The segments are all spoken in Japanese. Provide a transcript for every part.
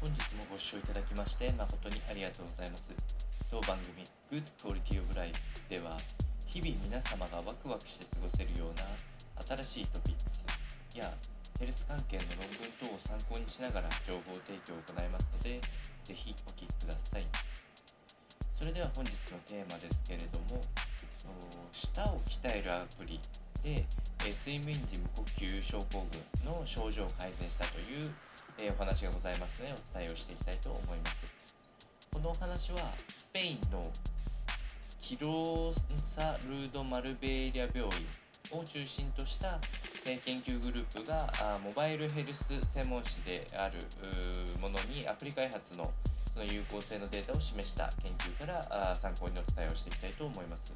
本日もご視聴いただきまして誠にありがとうございます。当番組 Good Quality of Life では日々皆様がワクワクして過ごせるような新しいトピックスやヘルス関係の論文等を参考にしながら情報提供を行いますのでぜひお聞きください。それでは本日のテーマですけれども舌を鍛えるアプリで睡眠時無呼吸症候群の症状を改善したというえー、お話がございますのでお伝えをしていきたいと思いますこのお話はスペインのキロサルード・マルベーリア病院を中心とした、え研究グループがあモバイルヘルス専門誌であるものにアプリ開発のその有効性のデータを示した研究からあ参考にお伝えをしていきたいと思います。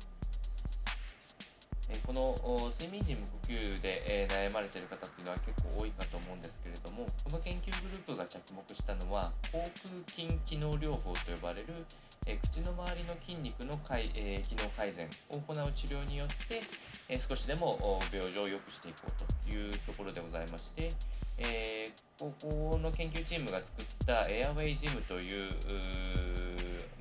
えこの睡眠時無呼吸で、え悩まれている方っていうのは結もこの研究グループが着目したのは口腔筋機能療法と呼ばれる、え口の周りの筋肉のかい、え機能改善を行う治療によって、え少しでも病状を良くしていこうというところでございまして、えここの研究チームが作ったエアウェイジムという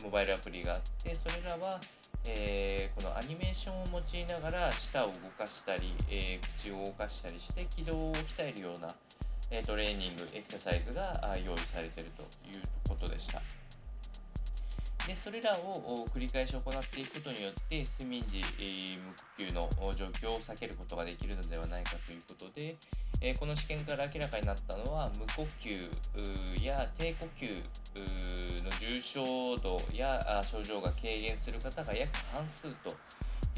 モバイルアプリがあってそれらはえー、このアニメーションを用いながら舌を動かしたり、えー、口を動かしたりして軌道を鍛えるような、え、トレーニングエクササイズが用意されているということでしたでそれらを繰り返し行っていくことによって睡眠時、無呼吸の状況を避けることができるのではないかということで、この試験から明らかになったのは無呼吸や低呼吸の重症度や症状が軽減する方が約半数と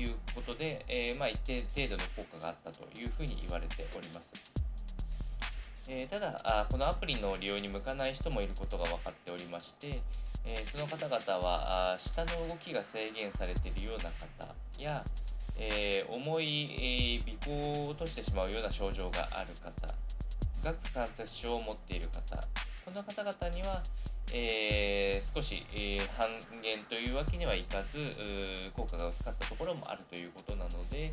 いうことで、えまあ、一定程度の効果があったというふうに言われております。えー、ただあ、このアプリの利用に向かない人もいることが分かっておりまして、えー、その方々はあ下の動きが制限されているような方や、えー、重い、え鼻行を落としてしまうような症状がある方、顎関節症を持っている方、この方々には、えー、少し、えー、半減というわけにはいかず効果が薄かったところもあるということなので、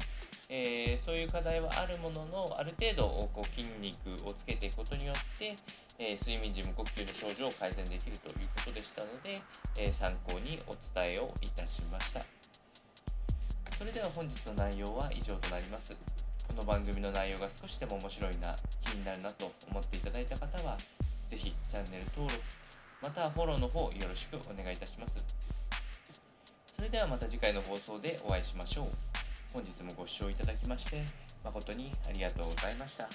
えー、そういう課題はあるもののある程度こう筋肉をつけていくことによって、え睡眠時無呼吸の症状を改善できるということでしたので、え参考にお伝えをいたしました。それでは本日の内容は以上となります。この番組の内容が少しでも面白いな気になるなと思っていただいた方は是非チャンネル登録またはフォローの方よろしくお願いいたします。それではまた次回の放送でお会いしましょう。本日もご視聴いただきまして誠にありがとうございました。